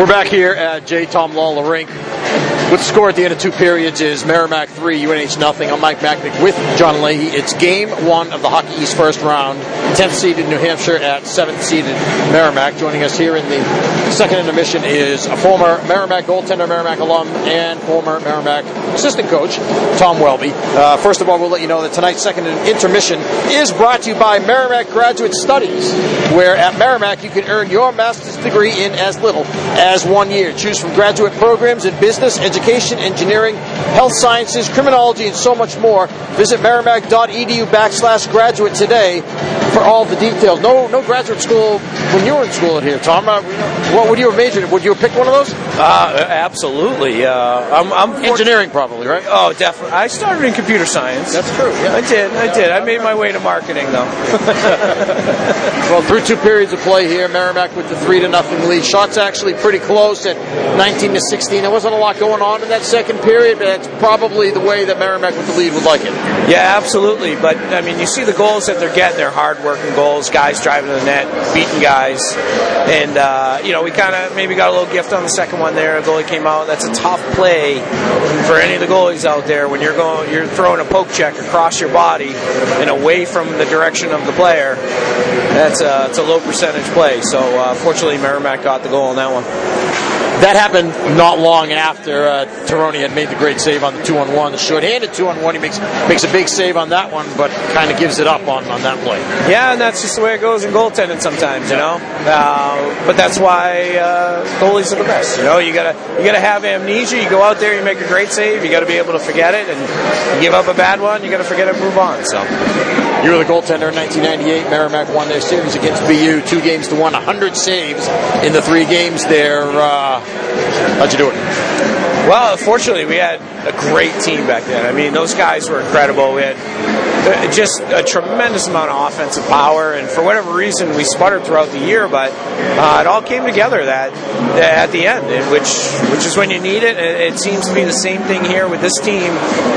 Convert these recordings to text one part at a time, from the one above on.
We're back here at J. Thom Lawler Rink. With the score at the end of two periods is Merrimack 3, UNH nothing. I'm Mike Macknick with John Leahy. It's game one of the Hockey East first round. 10th seeded New Hampshire at 7th seeded Merrimack. Joining us here in the second intermission is a former Merrimack goaltender, Merrimack alum, and former Merrimack assistant coach, Tom Welby. Uh, first of all, we'll let you know that tonight's second intermission is brought to you by Merrimack Graduate Studies, where at Merrimack you can earn your master's degree in as little as one year. Choose from graduate programs in business, education, engineering, health sciences, criminology, and so much more. Visit merrimack.edu backslash graduate today for all the details. No, no graduate school when you were in school here, Tom. Uh, what would you have majored? Would you have picked one of those? Uh, absolutely. Uh, I'm, I'm engineering, probably, right? Oh, definitely. I started in computer science. That's true. Yeah. I did. I did. I made my way to marketing, though. well, through two periods of play here, Merrimack with the three to nothing lead. Shots actually pretty close at 19 to 16. There wasn't a lot going on in that second period, but that's probably the way that Merrimack with the lead would like it. Yeah, absolutely. But I mean, you see the goals that they're getting. They're hard-working goals. Guys driving to the net, beating guys, and uh, you know we kind of maybe got a little gift on the second one there. A goalie came out. That's a tough play for any of the goalies out there when you're going, you're throwing a poke check across your body and away from the direction of the player. That's a, it's a low percentage play. So uh, fortunately, Merrimack got the goal on that one. That happened not long after uh, Tirone had made the great save on the two on one, the short-handed two on one. He makes makes a big save on that one, but kind of gives it up on, on that play. Yeah, and that's just the way it goes in goaltending sometimes, you know. Uh, but that's why uh, goalies are the best. You know, you gotta you gotta have amnesia. You go out there, you make a great save. You got to be able to forget it, and you give up a bad one, you got to forget it, and move on. So. You were the goaltender in 1998. Merrimack won their series against BU, two games to one, 100 saves in the three games there. Uh, how'd you do it? Well, fortunately, we had a great team back then. I mean, those guys were incredible. We had just a tremendous amount of offensive power, and for whatever reason, we sputtered throughout the year, but uh, it all came together that at the end, which which is when you need it. And it seems to be the same thing here with this team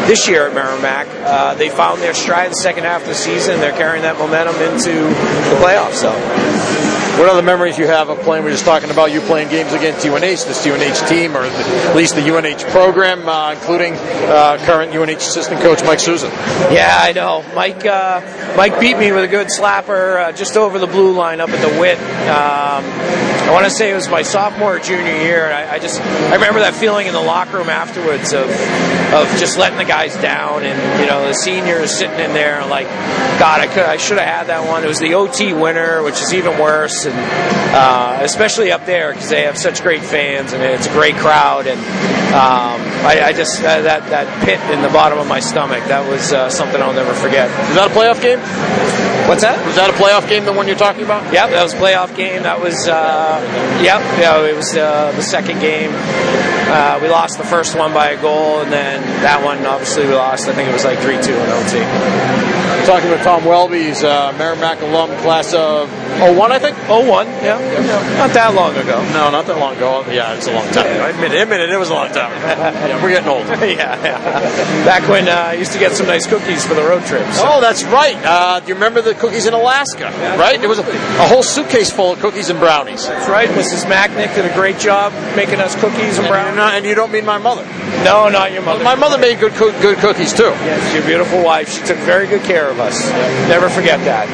this year at Merrimack. Uh, they found their stride the second half of the season. They're carrying that momentum into the playoffs. So. What other memories you have of playing? We are just talking about you playing games against UNH, this UNH team, or at least the UNH program, uh, including uh, current UNH assistant coach Mike Souza. Yeah, I know. Mike uh, Mike beat me with a good slapper uh, just over the blue line up at the Whit. Um, I want to say it was my sophomore or junior year. I, I, just I remember that feeling in the locker room afterwards of of just letting the guys down, and you know the seniors sitting in there like, God, I could I should have had that one. It was the OT winner, which is even worse, and uh, especially up there because they have such great fans and it's a great crowd, and um, I, I, just uh, that that pit in the bottom of my stomach that was uh, something I'll never forget. Was that a playoff game? What's that? Was that a playoff game? The one you're talking about? Yep, that was a playoff game. That was uh, yep. Yeah, it was uh, the second game. Uh, we lost the first one by a goal, and then that one obviously we lost. I think it was like three two in OT. Talking with Tom Welby, he's a Merrimack alum, class of 01, I think. 01, yeah. yeah. Not that long ago. No, not that long ago. Yeah, it's a long time. I admit it. Admit it. It was a long time. yeah, we're getting old. yeah, yeah. Back when uh, I used to get some nice cookies for the road trips. So. Oh, that's right. Uh, do you remember the cookies in Alaska? Yeah, right. There was a, a, whole suitcase full of cookies and brownies. That's right. Mrs. Macknick did a great job making us cookies and brownies. Not, and you don't mean my mother. No, not your mother. My mother made good good cookies too. Yes, your beautiful wife. She took very good care of us. Never forget that.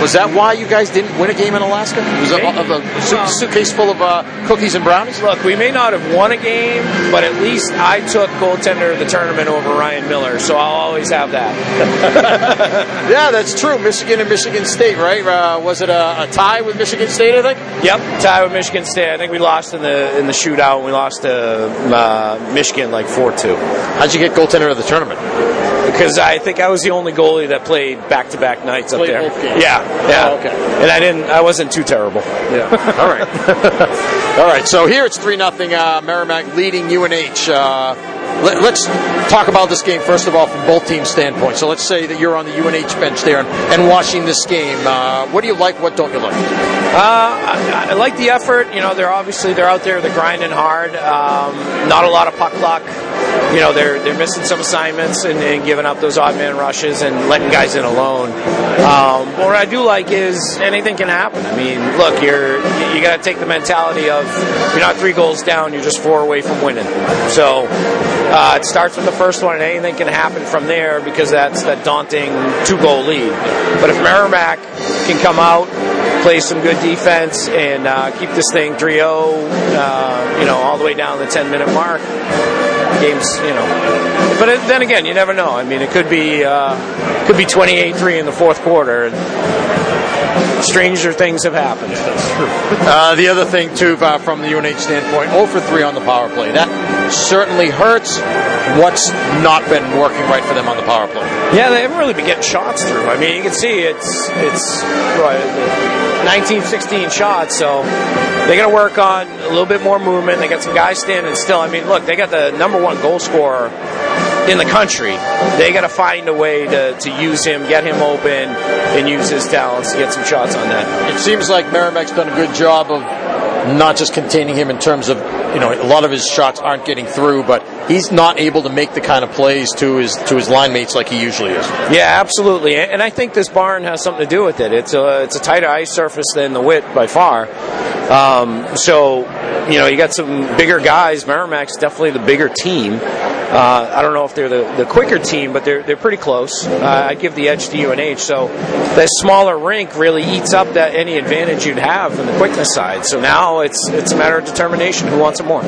Was that why you guys didn't win a game in Alaska? It was a, a, a su- suitcase full of uh, cookies and brownies? Look, we may not have won a game, but at least I took goaltender of the tournament over Ryan Miller, so I'll always have that. yeah, that's true. Michigan and Michigan State, right? Uh, was it a, a, tie with Michigan State? I think. Yep, tie with Michigan State. I think we lost in the in the shootout. And we lost to uh, Michigan like four two. How'd you get goaltender of the tournament? Because I think I was the only goalie that played back to back nights played up there. Yeah, yeah. Oh, okay. And I didn't. I wasn't too terrible. Yeah. All right. All right. So here it's three nothing. Uh, Merrimack leading UNH. Uh, let, us talk about this game first of all from both teams' standpoint. So let's say that you're on the UNH bench there and, and watching this game. Uh, what do you like? What don't you like? Uh, I, I, like the effort. You know, they're obviously they're out there, they're grinding hard. Um, not a lot of puck luck you know they're they're missing some assignments and, and, giving up those odd man rushes and letting guys in alone. Um, but what I do like is anything can happen. I mean, look, you're you got to take the mentality of you're not three goals down, you're just four away from winning. So uh, it starts with the first one, and anything can happen from there because that's that daunting two goal lead. But if Merrimack can come out play some good defense and uh, keep this thing 3-0, uh, you know, all the way down the 10 minute mark games, you know. But it, then again, you never know. I mean, it could be uh, could be 28-3 in the fourth quarter. Stranger things have happened. Uh, the other thing too, from the UNH standpoint, 0 for 3 on the power play. That certainly hurts. What's not been working right for them on the power play? Yeah, they haven't really been getting shots through. I mean, you can see it's it's. Right, 19, 16 shots. So they got to work on a little bit more movement. They got some guys standing still. I mean, look, they got the number one goal scorer in the country. They got to find a way to, to use him, get him open, and use his talents to get some shots on that. It seems like Merrimack's done a good job of not just containing him in terms of you know a lot of his shots aren't getting through, but he's not able to make the kind of plays to his to his line mates like he usually is. Yeah, absolutely, and I think this barn has something to do with it. It's a it's a tighter ice surface than the Whit by far. Um, so you know you got some bigger guys. Merrimack's definitely the bigger team. Uh, I don't know if they're the, the quicker team, but they're they're pretty close. Uh, I give the edge to UNH. So that smaller rink really eats up that any advantage you'd have from the quickness side. So now it's it's a matter of determination. Who wants it more?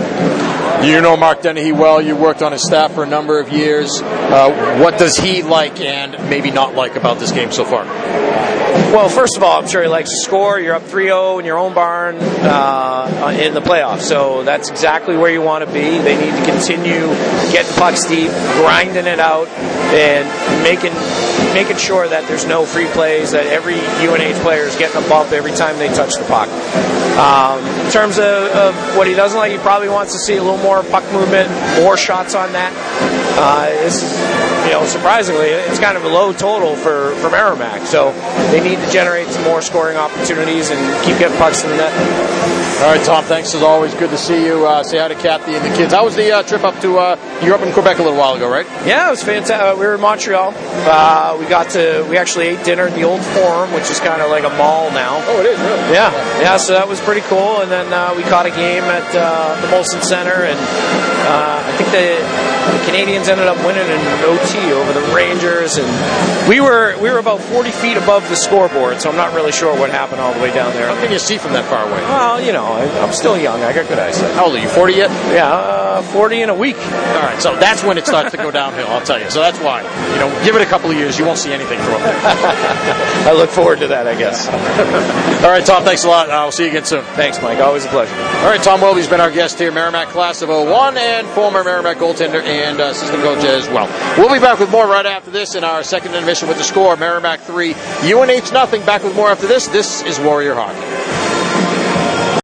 You know Mark Dennehy well. You worked on his staff for a number of years. Uh, what does he like and maybe not like about this game so far? Well, first of all, I'm sure he likes to score. You're up 3-0 in your own barn uh, in the playoffs, so that's exactly where you want to be. They need to continue getting pucks deep, grinding it out, and making making sure that there's no free plays. That every UNH player is getting a bump every time they touch the puck. Um, in terms of, of, what he doesn't like, he probably wants to see a little more puck movement, more shots on that. Uh, it's, you know, surprisingly, it's kind of a low total for, for Merrimack. So they need to generate some more scoring opportunities and keep getting pucks in the net. All right, Tom. Thanks as always. Good to see you. Uh, say hi to Kathy and the kids. How was the uh, trip up to? Uh, you were up in Quebec a little while ago, right? Yeah, it was fantastic. Uh, we were in Montreal. Uh, we got to. We actually ate dinner at the Old Forum, which is kind of like a mall now. Oh, it is really. Yeah, yeah. So that was pretty cool. And then uh, we caught a game at the Molson Center, and I think the the Canadiens ended up winning in OT over the Rangers, and we were we were about 40 feet above the scoreboard, so I'm not really sure what happened all the way down there. How can you see from that far away? Well, you know, I, am still young. I got good eyesight. How old are you? 40 yet? Yeah, uh, 40 in a week. All right, so that's when it starts to go downhill. I'll tell you. So that's why. You know, give it a couple of years, you won't see anything from up there. I look forward to that. I guess. all right, Tom. Thanks a lot. I'll see you again soon. Thanks, Mike. Always a pleasure. All right, Tom Welby's been our guest here, Merrimack class of 01 and former Merrimack goaltender and uh, assistant coach as well. We'll be back with more right after this in our second intermission with the score Merrimack 3, UNH nothing. Back with more after this. this. This is Warrior Hockey.